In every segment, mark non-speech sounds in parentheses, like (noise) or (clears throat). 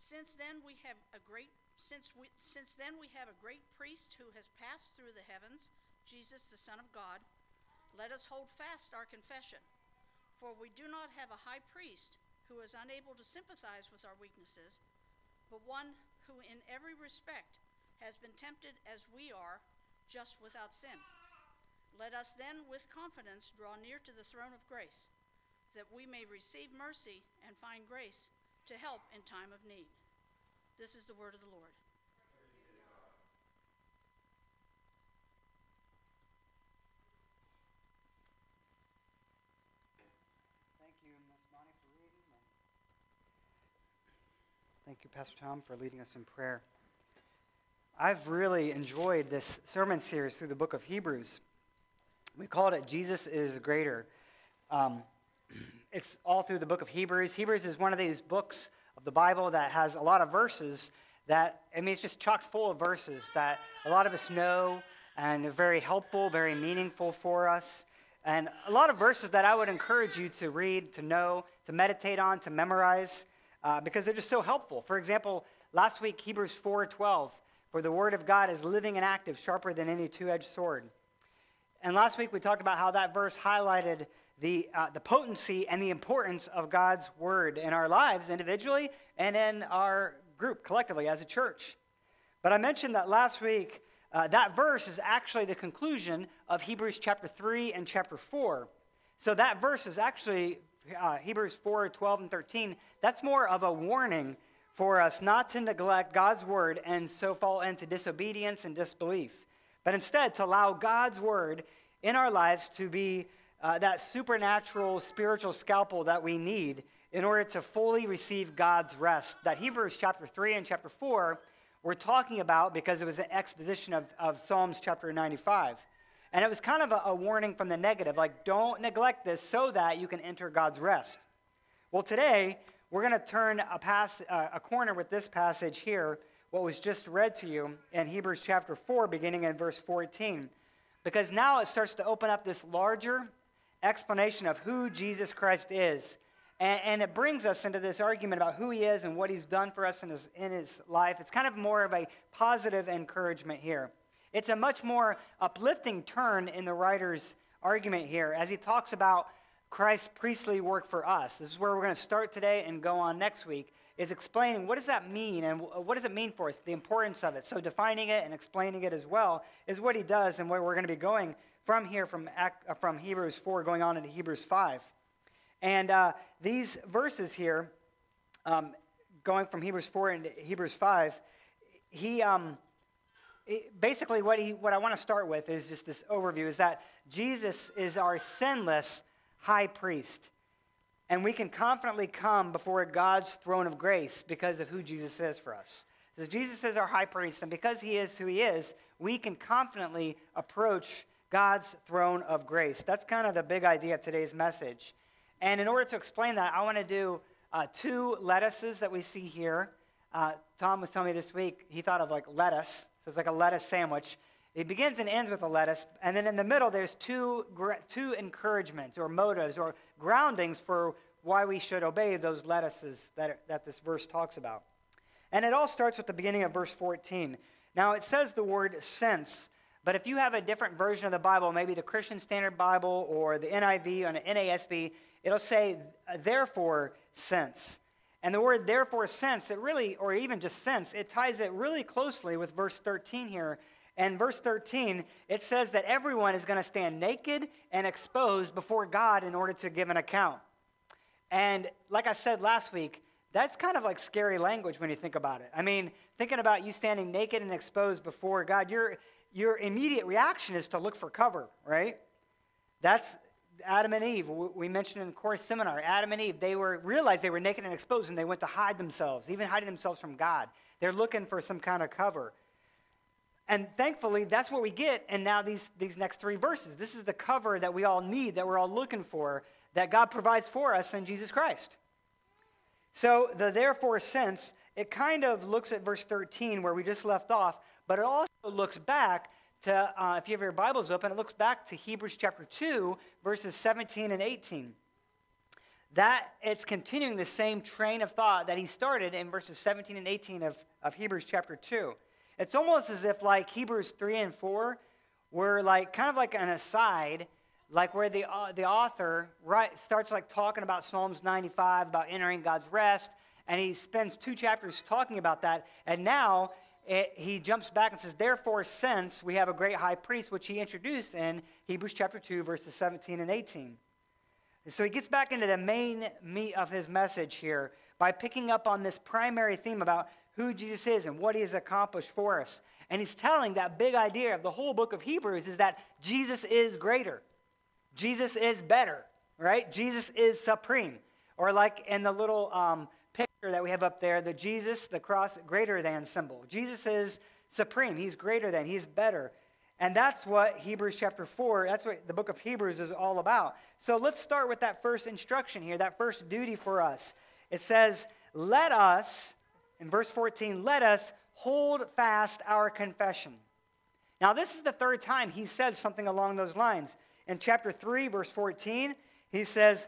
Since then we have a great since we since then we have a great priest who has passed through the heavens, Jesus the Son of God. Let us hold fast our confession. For we do not have a high priest who is unable to sympathize with our weaknesses, but one who in every respect has been tempted as we are, just without sin. Let us then with confidence draw near to the throne of grace, that we may receive mercy and find grace to help in time of need. This is the word of the Lord. Thank you, Ms. Bonnie, for reading. Thank you, Pastor Tom, for leading us in prayer. I've really enjoyed this sermon series through the book of Hebrews. We called it Jesus is Greater. Um, (clears throat) it's all through the book of Hebrews. Hebrews is one of these books of the Bible that has a lot of verses that, I mean, it's just chock full of verses that a lot of us know and they're very helpful, very meaningful for us. And a lot of verses that I would encourage you to read, to know, to meditate on, to memorize, uh, because they're just so helpful. For example, last week, Hebrews 4.12, for the word of God is living and active, sharper than any two-edged sword. And last week we talked about how that verse highlighted the, uh, the potency and the importance of God's word in our lives individually and in our group collectively as a church. But I mentioned that last week, uh, that verse is actually the conclusion of Hebrews chapter 3 and chapter 4. So that verse is actually uh, Hebrews 4 12 and 13. That's more of a warning for us not to neglect God's word and so fall into disobedience and disbelief, but instead to allow God's word in our lives to be uh, that supernatural spiritual scalpel that we need in order to fully receive God's rest. That Hebrews chapter 3 and chapter 4 we're talking about because it was an exposition of, of Psalms chapter 95. And it was kind of a, a warning from the negative, like, don't neglect this so that you can enter God's rest. Well, today, we're going to turn a, pass, uh, a corner with this passage here, what was just read to you in Hebrews chapter 4, beginning in verse 14. Because now it starts to open up this larger explanation of who Jesus Christ is. And, and, it brings us into this argument about who he is and what he's done for us in his, in his life. It's kind of more of a positive encouragement here. It's a much more uplifting turn in the writer's argument here as he talks about Christ's priestly work for us. This is where we're going to start today and go on next week, is explaining what does that mean and what does it mean for us, the importance of it. So defining it and explaining it as well is what he does and where we're going to be going from here, from, uh, from Hebrews 4 going on into Hebrews 5. And uh, these verses here, um, going from Hebrews 4 into Hebrews 5, he um, basically what, he, what I want to start with is just this overview is that Jesus is our sinless high priest. And we can confidently come before God's throne of grace because of who Jesus is for us. So Jesus is our high priest, and because he is who he is, we can confidently approach God's throne of grace. That's kind of the big idea of today's message. And in order to explain that, I want to do uh, two lettuces that we see here. Uh, Tom was telling me this week he thought of like lettuce, so it's like a lettuce sandwich. It begins and ends with a lettuce, and then in the middle there's two, two encouragements or motives or groundings for why we should obey those lettuces that, that this verse talks about. And it all starts with the beginning of verse 14. Now it says the word since but if you have a different version of the Bible, maybe the Christian Standard Bible or the NIV or the NASB, it'll say, uh, therefore, since. And the word therefore, since, it really, or even just since, it ties it really closely with verse 13 here. And verse 13, it says that everyone is going to stand naked and exposed before God in order to give an account. And like I said last week, that's kind of like scary language when you think about it. I mean, thinking about you standing naked and exposed before God, you're your immediate reaction is to look for cover, right? That's Adam and Eve. We mentioned in the course seminar, Adam and Eve, they were realized they were naked and exposed and they went to hide themselves, even hiding themselves from God. They're looking for some kind of cover. And thankfully, that's what we get. And now these, these next three verses. This is the cover that we all need, that we're all looking for, that God provides for us in Jesus Christ. So the therefore since, it kind of looks at verse 13 where we just left off, but it also looks back to, uh, if you have your Bibles open, it looks back to Hebrews chapter 2, verses 17 and 18. that it's continuing the same train of thought that he started in verses 17 and 18 of, of Hebrews chapter 2. It's almost as if like Hebrews 3 and 4 were like kind of like an aside, like where the, uh, the author right, starts like talking about Psalms 95, about entering God's rest, and he spends two chapters talking about that. And now it, he jumps back and says, Therefore, since we have a great high priest, which he introduced in Hebrews chapter 2, verses 17 and 18. And so he gets back into the main meat of his message here by picking up on this primary theme about who Jesus is and what he has accomplished for us. And he's telling that big idea of the whole book of Hebrews is that Jesus is greater, Jesus is better, right? Jesus is supreme. Or like in the little um, that we have up there, the Jesus, the cross, greater than symbol. Jesus is supreme. He's greater than. He's better. And that's what Hebrews chapter 4, that's what the book of Hebrews is all about. So let's start with that first instruction here, that first duty for us. It says, Let us, in verse 14, let us hold fast our confession. Now, this is the third time he said something along those lines. In chapter 3, verse 14, he says,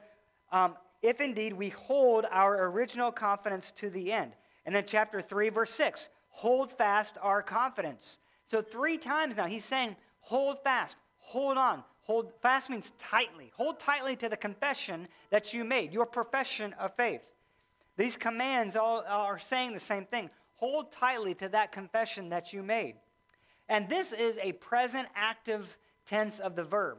um, If indeed we hold our original confidence to the end. And then chapter 3, verse 6, hold fast our confidence. So, three times now, he's saying, hold fast, hold on. Hold fast means tightly. Hold tightly to the confession that you made, your profession of faith. These commands all are saying the same thing. Hold tightly to that confession that you made. And this is a present active tense of the verb.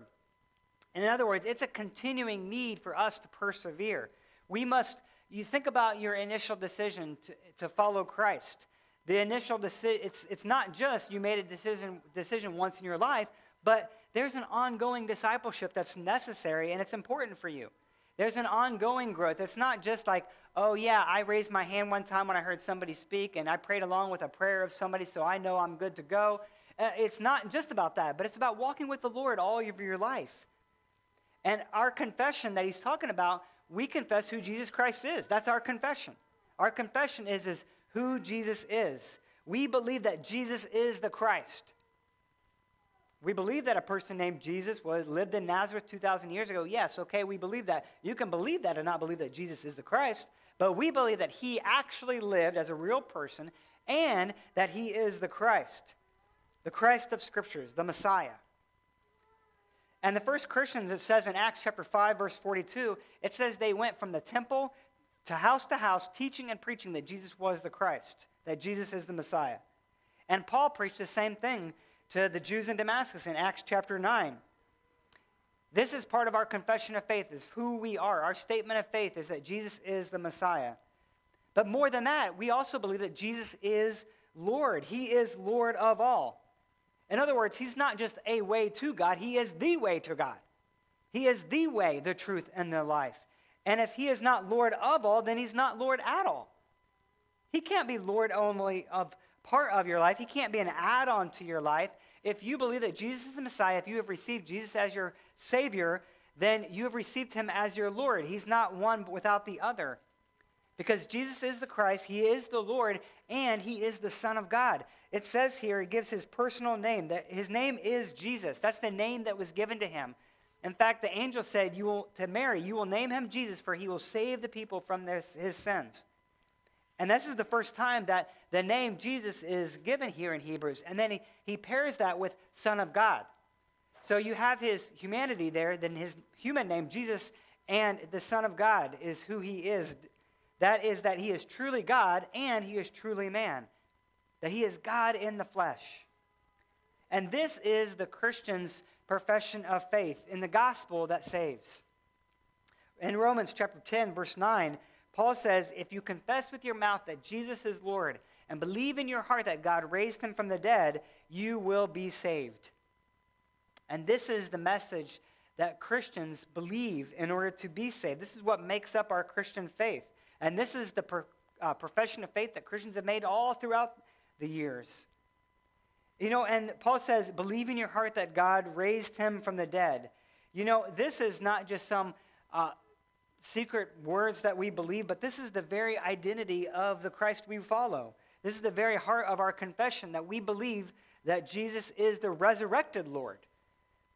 In other words, it's a continuing need for us to persevere. We must, you think about your initial decision to, to follow Christ. The initial decision, it's, it's not just you made a decision, decision once in your life, but there's an ongoing discipleship that's necessary and it's important for you. There's an ongoing growth. It's not just like, oh, yeah, I raised my hand one time when I heard somebody speak and I prayed along with a prayer of somebody so I know I'm good to go. Uh, it's not just about that, but it's about walking with the Lord all of your life. And our confession that he's talking about, we confess who Jesus Christ is. That's our confession. Our confession is, is who Jesus is. We believe that Jesus is the Christ. We believe that a person named Jesus was lived in Nazareth 2,000 years ago. Yes, okay, we believe that. You can believe that and not believe that Jesus is the Christ, but we believe that he actually lived as a real person and that he is the Christ, the Christ of Scriptures, the Messiah. And the first Christians, it says in Acts chapter 5, verse 42, it says they went from the temple to house to house, teaching and preaching that Jesus was the Christ, that Jesus is the Messiah. And Paul preached the same thing to the Jews in Damascus in Acts chapter 9. This is part of our confession of faith, is who we are. Our statement of faith is that Jesus is the Messiah. But more than that, we also believe that Jesus is Lord. He is Lord of all. In other words, He's not just a way to God, He is the way to God. He is the way, the truth, and the life. And if he is not Lord of all, then he's not Lord at all. He can't be Lord only of part of your life. He can't be an add on to your life. If you believe that Jesus is the Messiah, if you have received Jesus as your Savior, then you have received him as your Lord. He's not one without the other. Because Jesus is the Christ, he is the Lord, and he is the Son of God. It says here, it gives his personal name, that his name is Jesus. That's the name that was given to him. In fact, the angel said you will, to Mary, You will name him Jesus, for he will save the people from their, his sins. And this is the first time that the name Jesus is given here in Hebrews. And then he, he pairs that with Son of God. So you have his humanity there, then his human name, Jesus, and the Son of God is who he is. That is, that he is truly God and he is truly man. That he is God in the flesh. And this is the Christian's profession of faith in the gospel that saves. In Romans chapter 10, verse 9, Paul says, If you confess with your mouth that Jesus is Lord and believe in your heart that God raised him from the dead, you will be saved. And this is the message that Christians believe in order to be saved. This is what makes up our Christian faith. And this is the uh, profession of faith that Christians have made all throughout the years. You know, and Paul says, believe in your heart that God raised him from the dead. You know, this is not just some uh, secret words that we believe, but this is the very identity of the Christ we follow. This is the very heart of our confession that we believe that Jesus is the resurrected Lord.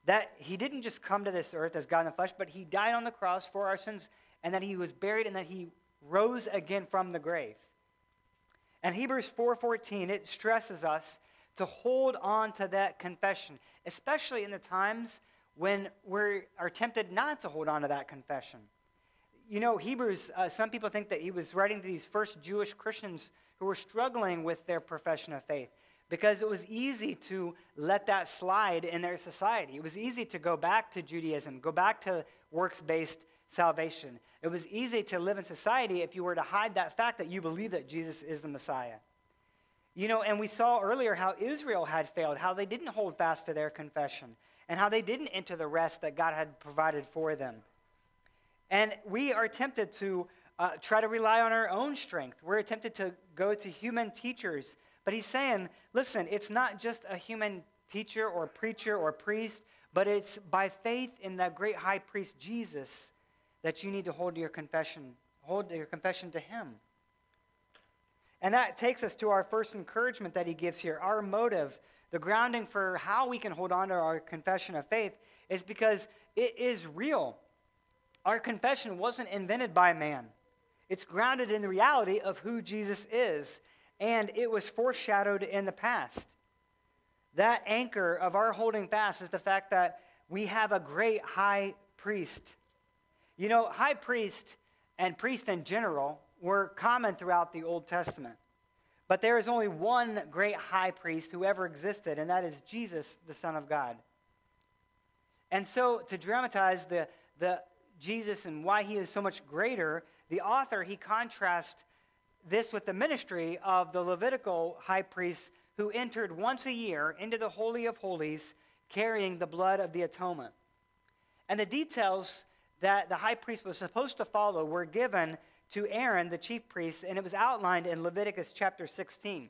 That he didn't just come to this earth as God in the flesh, but he died on the cross for our sins and that he was buried and that he rose again from the grave. And Hebrews 4:14 it stresses us to hold on to that confession, especially in the times when we are tempted not to hold on to that confession. You know, Hebrews, uh, some people think that he was writing to these first Jewish Christians who were struggling with their profession of faith because it was easy to let that slide in their society. It was easy to go back to Judaism, go back to works based salvation. It was easy to live in society if you were to hide that fact that you believe that Jesus is the Messiah. You know, and we saw earlier how Israel had failed, how they didn't hold fast to their confession, and how they didn't enter the rest that God had provided for them. And we are tempted to uh, try to rely on our own strength. We're tempted to go to human teachers. But he's saying, listen, it's not just a human teacher or preacher or priest, but it's by faith in that great high priest Jesus that you need to hold your confession, hold your confession to him. And that takes us to our first encouragement that he gives here. Our motive, the grounding for how we can hold on to our confession of faith, is because it is real. Our confession wasn't invented by man, it's grounded in the reality of who Jesus is, and it was foreshadowed in the past. That anchor of our holding fast is the fact that we have a great high priest. You know, high priest and priest in general were common throughout the Old Testament. But there is only one great high priest who ever existed, and that is Jesus, the Son of God. And so, to dramatize the, the Jesus and why he is so much greater, the author he contrasts this with the ministry of the Levitical high priest who entered once a year into the Holy of Holies carrying the blood of the atonement. And the details that the high priest was supposed to follow were given to Aaron, the chief priest, and it was outlined in Leviticus chapter 16.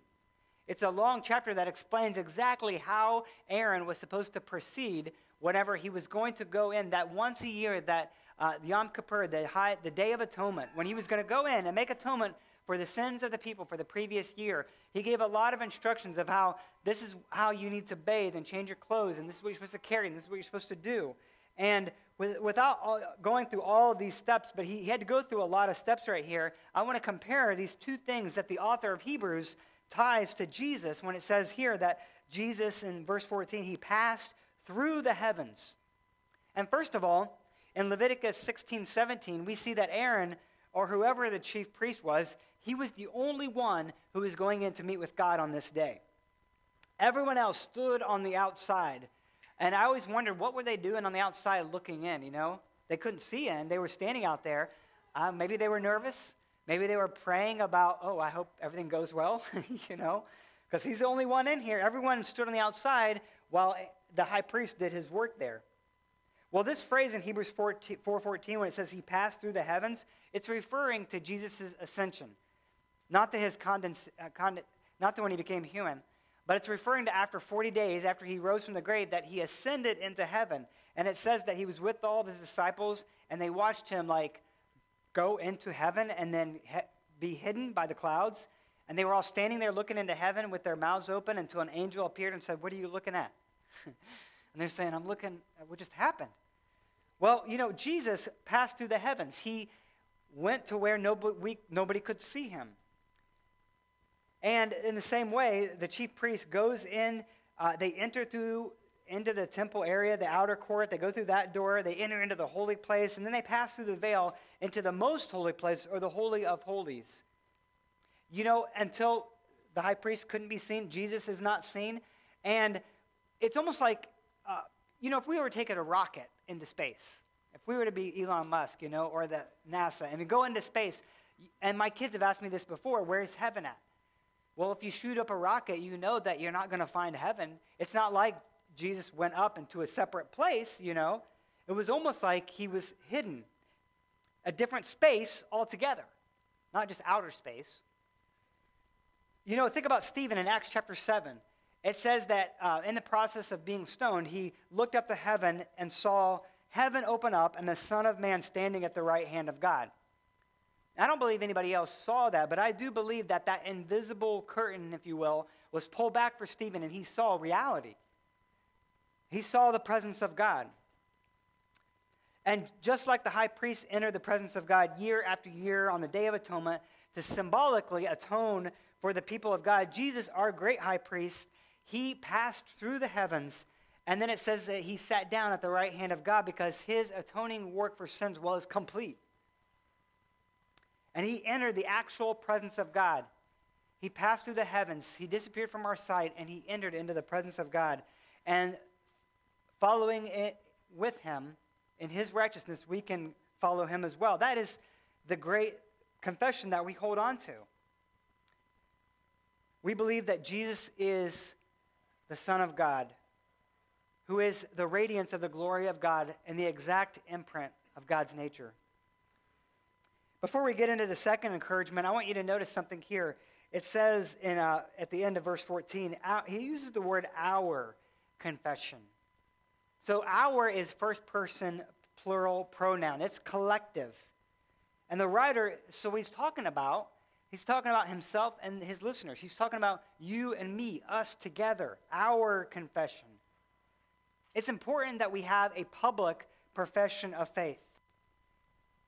It's a long chapter that explains exactly how Aaron was supposed to proceed whenever he was going to go in that once a year, that uh, Yom Kippur, the, high, the Day of Atonement, when he was going to go in and make atonement for the sins of the people for the previous year. He gave a lot of instructions of how this is how you need to bathe and change your clothes, and this is what you're supposed to carry, and this is what you're supposed to do. And with, without all, going through all these steps, but he, he had to go through a lot of steps right here, I want to compare these two things that the author of Hebrews ties to Jesus when it says here that Jesus, in verse 14, he passed through the heavens. And first of all, in Leviticus 16 17, we see that Aaron, or whoever the chief priest was, he was the only one who was going in to meet with God on this day. Everyone else stood on the outside and I always wondered what were they doing on the outside looking in, you know? They couldn't see in. They were standing out there. Uh, maybe they were nervous. Maybe they were praying about, oh, I hope everything goes well, (laughs) you know? Because he's the only one in here. Everyone stood on the outside while the high priest did his work there. Well, this phrase in Hebrews 4.14, when it says he passed through the heavens, it's referring to Jesus' ascension, not to his condens- uh, not to when he became human, but it's referring to after 40 days, after he rose from the grave, that he ascended into heaven. And it says that he was with all of his disciples, and they watched him like go into heaven and then he- be hidden by the clouds. And they were all standing there looking into heaven with their mouths open until an angel appeared and said, What are you looking at? (laughs) and they're saying, I'm looking at what just happened. Well, you know, Jesus passed through the heavens. He went to where nobody, nobody could see him. And in the same way, the chief priest goes in, uh, they enter through into the temple area, the outer court. They go through that door, they enter into the holy place, and then they pass through the veil into the most holy place or the Holy of Holies. You know, until the high priest couldn't be seen, Jesus is not seen. And it's almost like, uh, you know, if we were taking a rocket into space, if we were to be Elon Musk, you know, or the NASA, and we go into space, and my kids have asked me this before where's heaven at? Well, if you shoot up a rocket, you know that you're not going to find heaven. It's not like Jesus went up into a separate place, you know. It was almost like he was hidden, a different space altogether, not just outer space. You know, think about Stephen in Acts chapter 7. It says that uh, in the process of being stoned, he looked up to heaven and saw heaven open up and the Son of Man standing at the right hand of God. I don't believe anybody else saw that, but I do believe that that invisible curtain, if you will, was pulled back for Stephen and he saw reality. He saw the presence of God. And just like the high priest entered the presence of God year after year on the Day of Atonement to symbolically atone for the people of God, Jesus, our great high priest, he passed through the heavens. And then it says that he sat down at the right hand of God because his atoning work for sins was complete. And he entered the actual presence of God. He passed through the heavens, he disappeared from our sight, and he entered into the presence of God. And following it with him in his righteousness, we can follow him as well. That is the great confession that we hold on to. We believe that Jesus is the Son of God, who is the radiance of the glory of God and the exact imprint of God's nature. Before we get into the second encouragement, I want you to notice something here. It says in, uh, at the end of verse 14, he uses the word our confession. So our is first person plural pronoun, it's collective. And the writer, so he's talking about, he's talking about himself and his listeners. He's talking about you and me, us together, our confession. It's important that we have a public profession of faith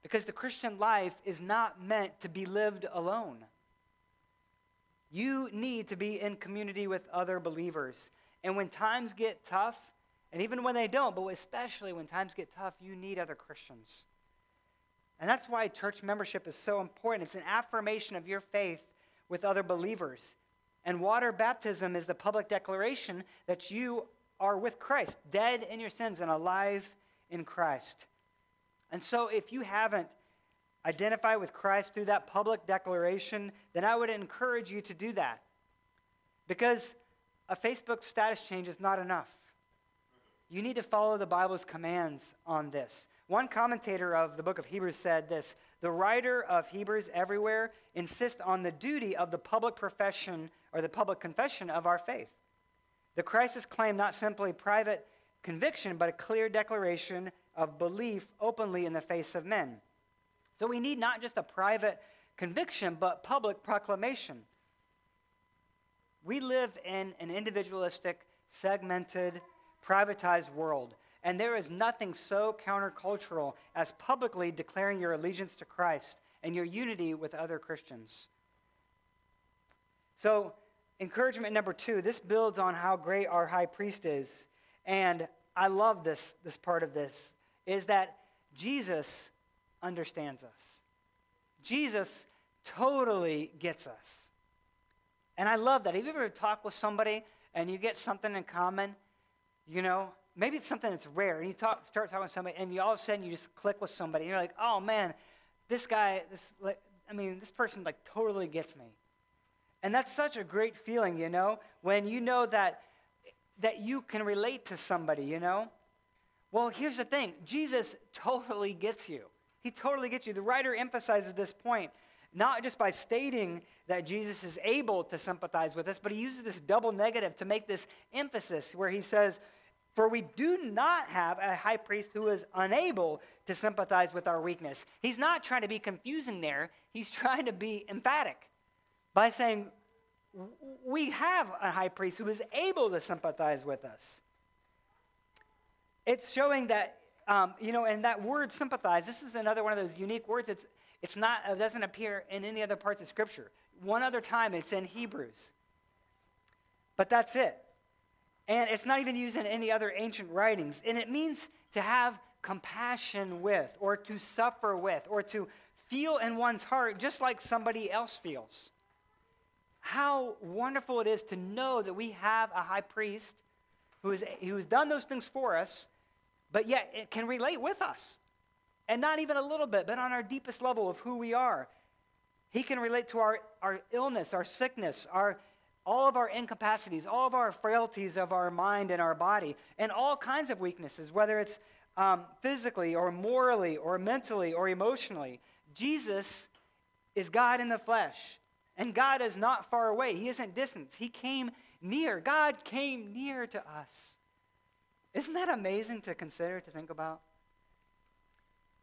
because the Christian life is not meant to be lived alone. You need to be in community with other believers. And when times get tough, and even when they don't, but especially when times get tough, you need other Christians. And that's why church membership is so important. It's an affirmation of your faith with other believers. And water baptism is the public declaration that you are with Christ, dead in your sins and alive in Christ. And so if you haven't identified with Christ through that public declaration, then I would encourage you to do that. Because a Facebook status change is not enough. You need to follow the Bible's commands on this. One commentator of the book of Hebrews said this The writer of Hebrews everywhere insists on the duty of the public profession or the public confession of our faith. The crisis claim not simply private conviction, but a clear declaration of belief openly in the face of men. So we need not just a private conviction, but public proclamation. We live in an individualistic, segmented, privatized world. And there is nothing so countercultural as publicly declaring your allegiance to Christ and your unity with other Christians. So, encouragement number two this builds on how great our high priest is. And I love this, this part of this is that Jesus understands us. Jesus totally gets us. And I love that. Have you ever talked with somebody and you get something in common? You know, maybe it's something that's rare, and you talk, start talking to somebody, and you all of a sudden you just click with somebody, and you're like, oh man, this guy, this, like, I mean, this person like totally gets me. And that's such a great feeling, you know, when you know that that you can relate to somebody, you know. Well, here's the thing Jesus totally gets you. He totally gets you. The writer emphasizes this point not just by stating that Jesus is able to sympathize with us, but he uses this double negative to make this emphasis where he says, For we do not have a high priest who is unable to sympathize with our weakness. He's not trying to be confusing there, he's trying to be emphatic by saying, We have a high priest who is able to sympathize with us. It's showing that, um, you know, and that word sympathize, this is another one of those unique words. It's, it's not, it doesn't appear in any other parts of Scripture. One other time, it's in Hebrews. But that's it. And it's not even used in any other ancient writings. And it means to have compassion with, or to suffer with, or to feel in one's heart just like somebody else feels. How wonderful it is to know that we have a high priest who, is, who has done those things for us, but yet it can relate with us. And not even a little bit, but on our deepest level of who we are. He can relate to our, our illness, our sickness, our, all of our incapacities, all of our frailties of our mind and our body, and all kinds of weaknesses, whether it's um, physically or morally or mentally or emotionally. Jesus is God in the flesh. And God is not far away. He isn't distant. He came near. God came near to us. Isn't that amazing to consider, to think about?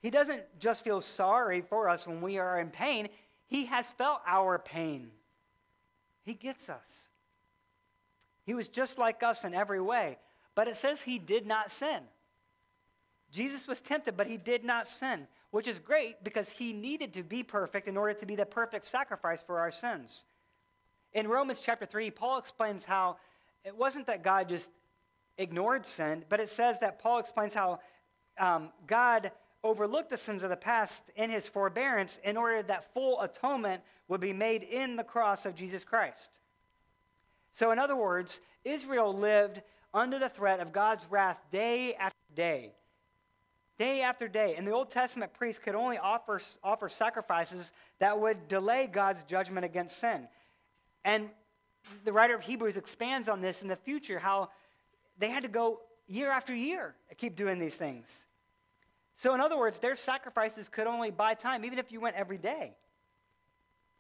He doesn't just feel sorry for us when we are in pain, He has felt our pain. He gets us. He was just like us in every way, but it says He did not sin. Jesus was tempted, but he did not sin, which is great because he needed to be perfect in order to be the perfect sacrifice for our sins. In Romans chapter 3, Paul explains how it wasn't that God just ignored sin, but it says that Paul explains how um, God overlooked the sins of the past in his forbearance in order that full atonement would be made in the cross of Jesus Christ. So, in other words, Israel lived under the threat of God's wrath day after day. Day after day. And the Old Testament priests could only offer, offer sacrifices that would delay God's judgment against sin. And the writer of Hebrews expands on this in the future, how they had to go year after year and keep doing these things. So, in other words, their sacrifices could only buy time, even if you went every day.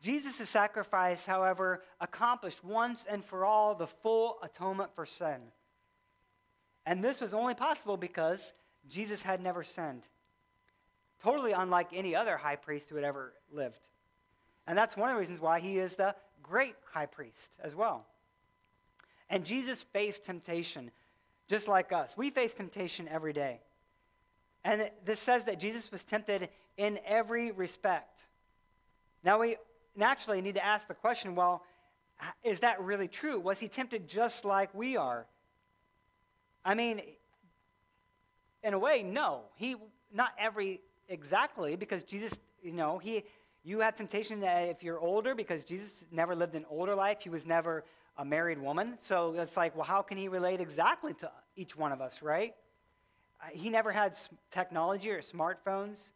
Jesus' sacrifice, however, accomplished once and for all the full atonement for sin. And this was only possible because Jesus had never sinned. Totally unlike any other high priest who had ever lived. And that's one of the reasons why he is the great high priest as well. And Jesus faced temptation just like us. We face temptation every day. And this says that Jesus was tempted in every respect. Now, we naturally need to ask the question well, is that really true? Was he tempted just like we are? I mean, in a way, no. He, not every exactly, because Jesus, you know, he, you have temptation that if you're older, because Jesus never lived an older life. He was never a married woman. So it's like, well, how can he relate exactly to each one of us, right? Uh, he never had technology or smartphones.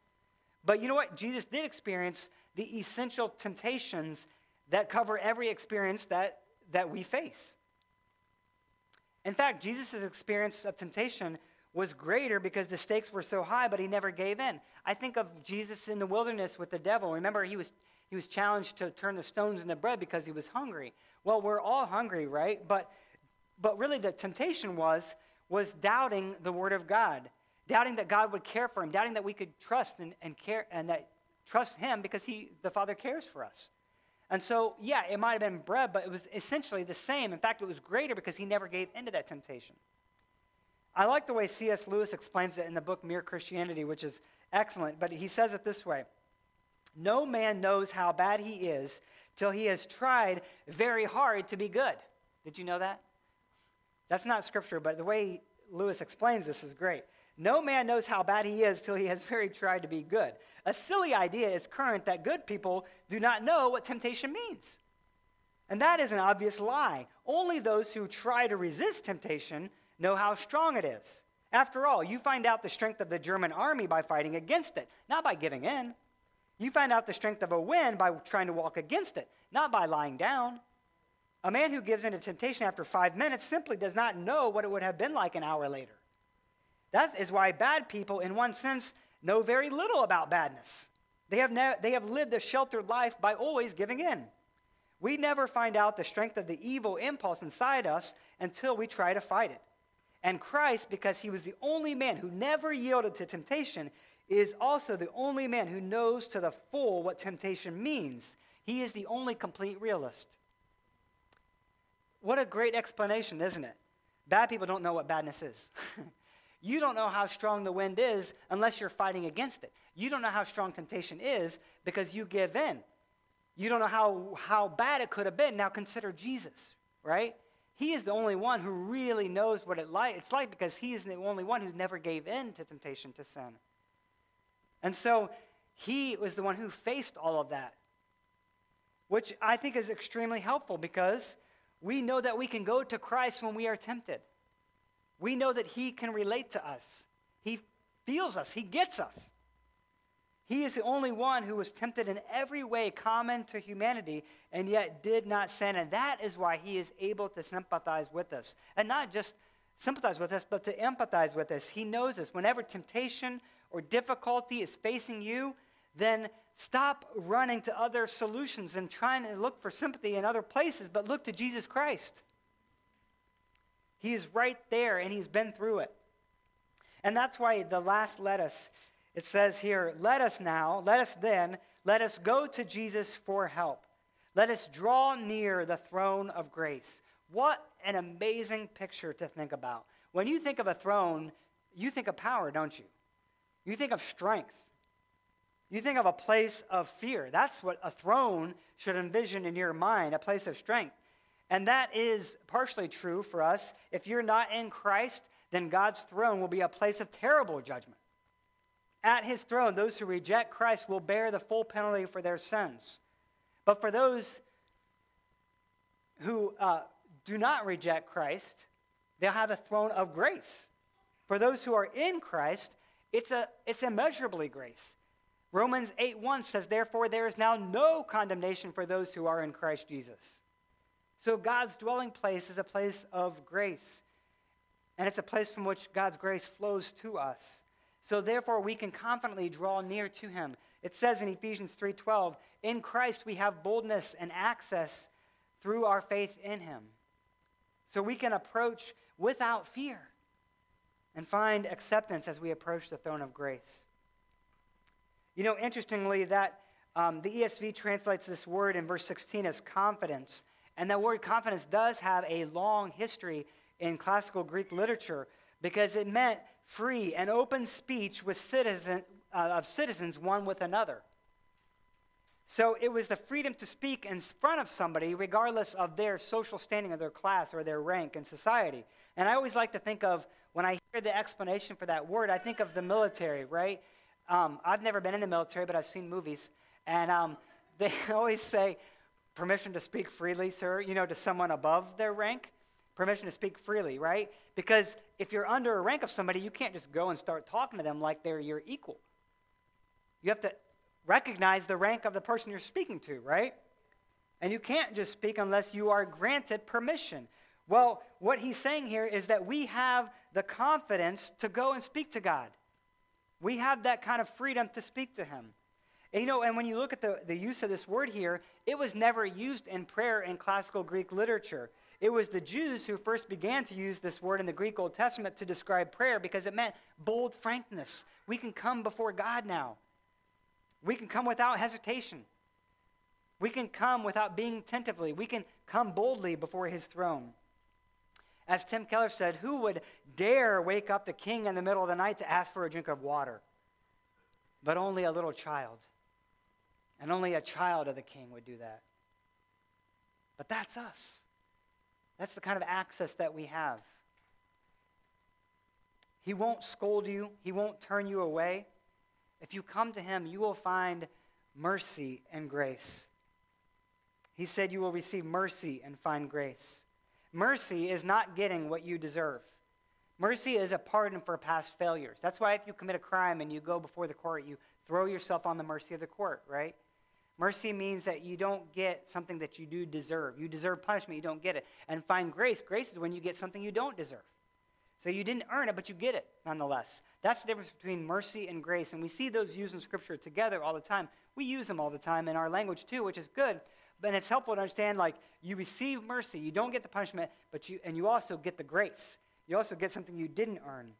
But you know what? Jesus did experience the essential temptations that cover every experience that, that we face. In fact, Jesus' experience of temptation was greater because the stakes were so high, but he never gave in. I think of Jesus in the wilderness with the devil. Remember, he was, he was challenged to turn the stones into bread because he was hungry. Well, we're all hungry, right? But, but really, the temptation was, was doubting the word of God, doubting that God would care for him, doubting that we could trust and, and care and that trust him because he, the Father cares for us. And so, yeah, it might have been bread, but it was essentially the same. In fact, it was greater because he never gave into that temptation. I like the way C.S. Lewis explains it in the book Mere Christianity, which is excellent, but he says it this way No man knows how bad he is till he has tried very hard to be good. Did you know that? That's not scripture, but the way Lewis explains this is great. No man knows how bad he is till he has very tried to be good. A silly idea is current that good people do not know what temptation means. And that is an obvious lie. Only those who try to resist temptation know how strong it is. After all, you find out the strength of the German army by fighting against it, not by giving in. You find out the strength of a wind by trying to walk against it, not by lying down. A man who gives in to temptation after five minutes simply does not know what it would have been like an hour later. That is why bad people, in one sense, know very little about badness. They have, ne- they have lived a sheltered life by always giving in. We never find out the strength of the evil impulse inside us until we try to fight it. And Christ, because he was the only man who never yielded to temptation, is also the only man who knows to the full what temptation means. He is the only complete realist. What a great explanation, isn't it? Bad people don't know what badness is. (laughs) You don't know how strong the wind is unless you're fighting against it. You don't know how strong temptation is because you give in. You don't know how, how bad it could have been. Now consider Jesus, right? He is the only one who really knows what it like, it's like because he is the only one who never gave in to temptation to sin. And so he was the one who faced all of that, which I think is extremely helpful because we know that we can go to Christ when we are tempted. We know that He can relate to us. He feels us, He gets us. He is the only one who was tempted in every way common to humanity and yet did not sin. And that is why he is able to sympathize with us. And not just sympathize with us, but to empathize with us. He knows us. Whenever temptation or difficulty is facing you, then stop running to other solutions and trying to look for sympathy in other places, but look to Jesus Christ. He is right there and he's been through it. And that's why the last let us, it says here, let us now, let us then, let us go to Jesus for help. Let us draw near the throne of grace. What an amazing picture to think about. When you think of a throne, you think of power, don't you? You think of strength. You think of a place of fear. That's what a throne should envision in your mind a place of strength. And that is partially true for us. If you're not in Christ, then God's throne will be a place of terrible judgment. At his throne, those who reject Christ will bear the full penalty for their sins. But for those who uh, do not reject Christ, they'll have a throne of grace. For those who are in Christ, it's, a, it's immeasurably grace. Romans 8 1 says, Therefore, there is now no condemnation for those who are in Christ Jesus. So, God's dwelling place is a place of grace, and it's a place from which God's grace flows to us. So, therefore, we can confidently draw near to Him. It says in Ephesians 3:12, "In Christ we have boldness and access through our faith in Him." So we can approach without fear and find acceptance as we approach the throne of grace. You know, interestingly, that um, the ESV translates this word in verse 16 as confidence. And that word confidence does have a long history in classical Greek literature because it meant free and open speech with citizen, uh, of citizens one with another. So it was the freedom to speak in front of somebody, regardless of their social standing or their class or their rank in society. And I always like to think of, when I hear the explanation for that word, I think of the military, right? Um, I've never been in the military, but I've seen movies. And um, (laughs) they always say, permission to speak freely, sir, you know, to someone above their rank. Permission to speak freely, right? Because if you're under a rank of somebody, you can't just go and start talking to them like they're your equal. You have to recognize the rank of the person you're speaking to, right? And you can't just speak unless you are granted permission. Well, what he's saying here is that we have the confidence to go and speak to God. We have that kind of freedom to speak to him. And, you know, and when you look at the, the use of this word here, it was never used in prayer in classical Greek literature. It was the Jews who first began to use this word in the Greek Old Testament to describe prayer because it meant bold frankness. We can come before God now. We can come without hesitation. We can come without being tentatively. We can come boldly before his throne. As Tim Keller said, who would dare wake up the king in the middle of the night to ask for a drink of water? But only a little child. And only a child of the king would do that. But that's us. That's the kind of access that we have. He won't scold you, He won't turn you away. If you come to him, you will find mercy and grace. He said you will receive mercy and find grace. Mercy is not getting what you deserve. Mercy is a pardon for past failures. That's why if you commit a crime and you go before the court, you throw yourself on the mercy of the court, right? Mercy means that you don't get something that you do deserve. You deserve punishment, you don't get it. And find grace. Grace is when you get something you don't deserve. So you didn't earn it, but you get it nonetheless. That's the difference between mercy and grace. And we see those used in Scripture together all the time. We use them all the time in our language too, which is good. But it's helpful to understand like you receive mercy, you don't get the punishment, but you and you also get the grace. You also get something you didn't earn.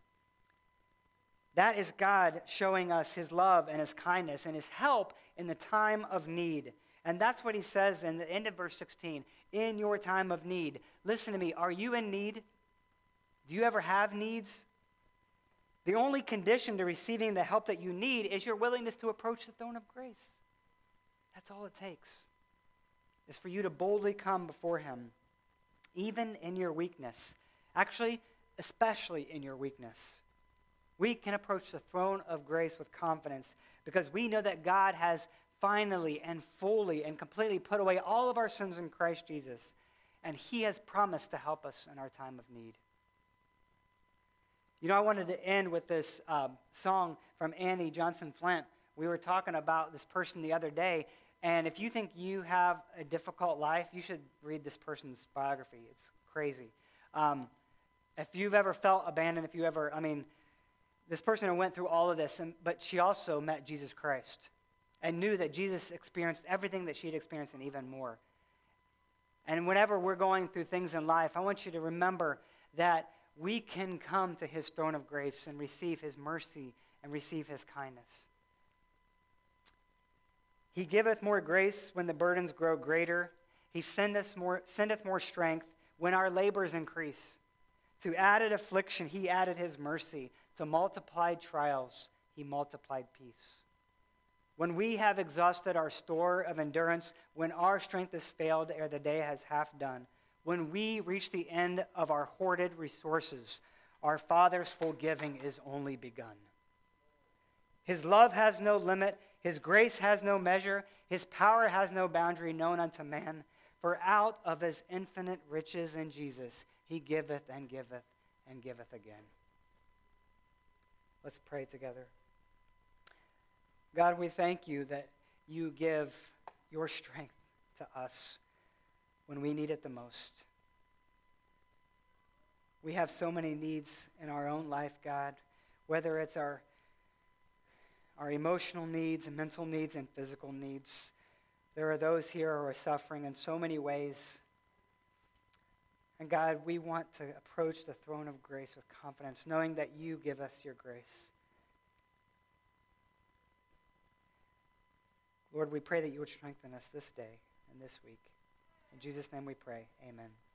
That is God showing us his love and his kindness and his help in the time of need. And that's what he says in the end of verse 16 in your time of need. Listen to me. Are you in need? Do you ever have needs? The only condition to receiving the help that you need is your willingness to approach the throne of grace. That's all it takes. Is for you to boldly come before him, even in your weakness. Actually, especially in your weakness. We can approach the throne of grace with confidence because we know that God has finally and fully and completely put away all of our sins in Christ Jesus, and he has promised to help us in our time of need. You know, I wanted to end with this um, song from Annie Johnson Flint. We were talking about this person the other day, and if you think you have a difficult life, you should read this person's biography. It's crazy. Um, if you've ever felt abandoned, if you ever, I mean, this person went through all of this, and, but she also met Jesus Christ and knew that Jesus experienced everything that she'd experienced and even more. And whenever we're going through things in life, I want you to remember that we can come to his throne of grace and receive his mercy and receive his kindness. He giveth more grace when the burdens grow greater. He sendeth more, sendeth more strength when our labors increase. To added affliction, he added his mercy. To multiplied trials, he multiplied peace. When we have exhausted our store of endurance, when our strength is failed ere the day has half done, when we reach the end of our hoarded resources, our Father's full giving is only begun. His love has no limit, His grace has no measure, His power has no boundary known unto man. For out of His infinite riches in Jesus, He giveth and giveth and giveth again. Let's pray together. God, we thank you that you give your strength to us when we need it the most. We have so many needs in our own life, God, whether it's our, our emotional needs and mental needs and physical needs. There are those here who are suffering in so many ways. And God, we want to approach the throne of grace with confidence, knowing that you give us your grace. Lord, we pray that you would strengthen us this day and this week. In Jesus' name we pray. Amen.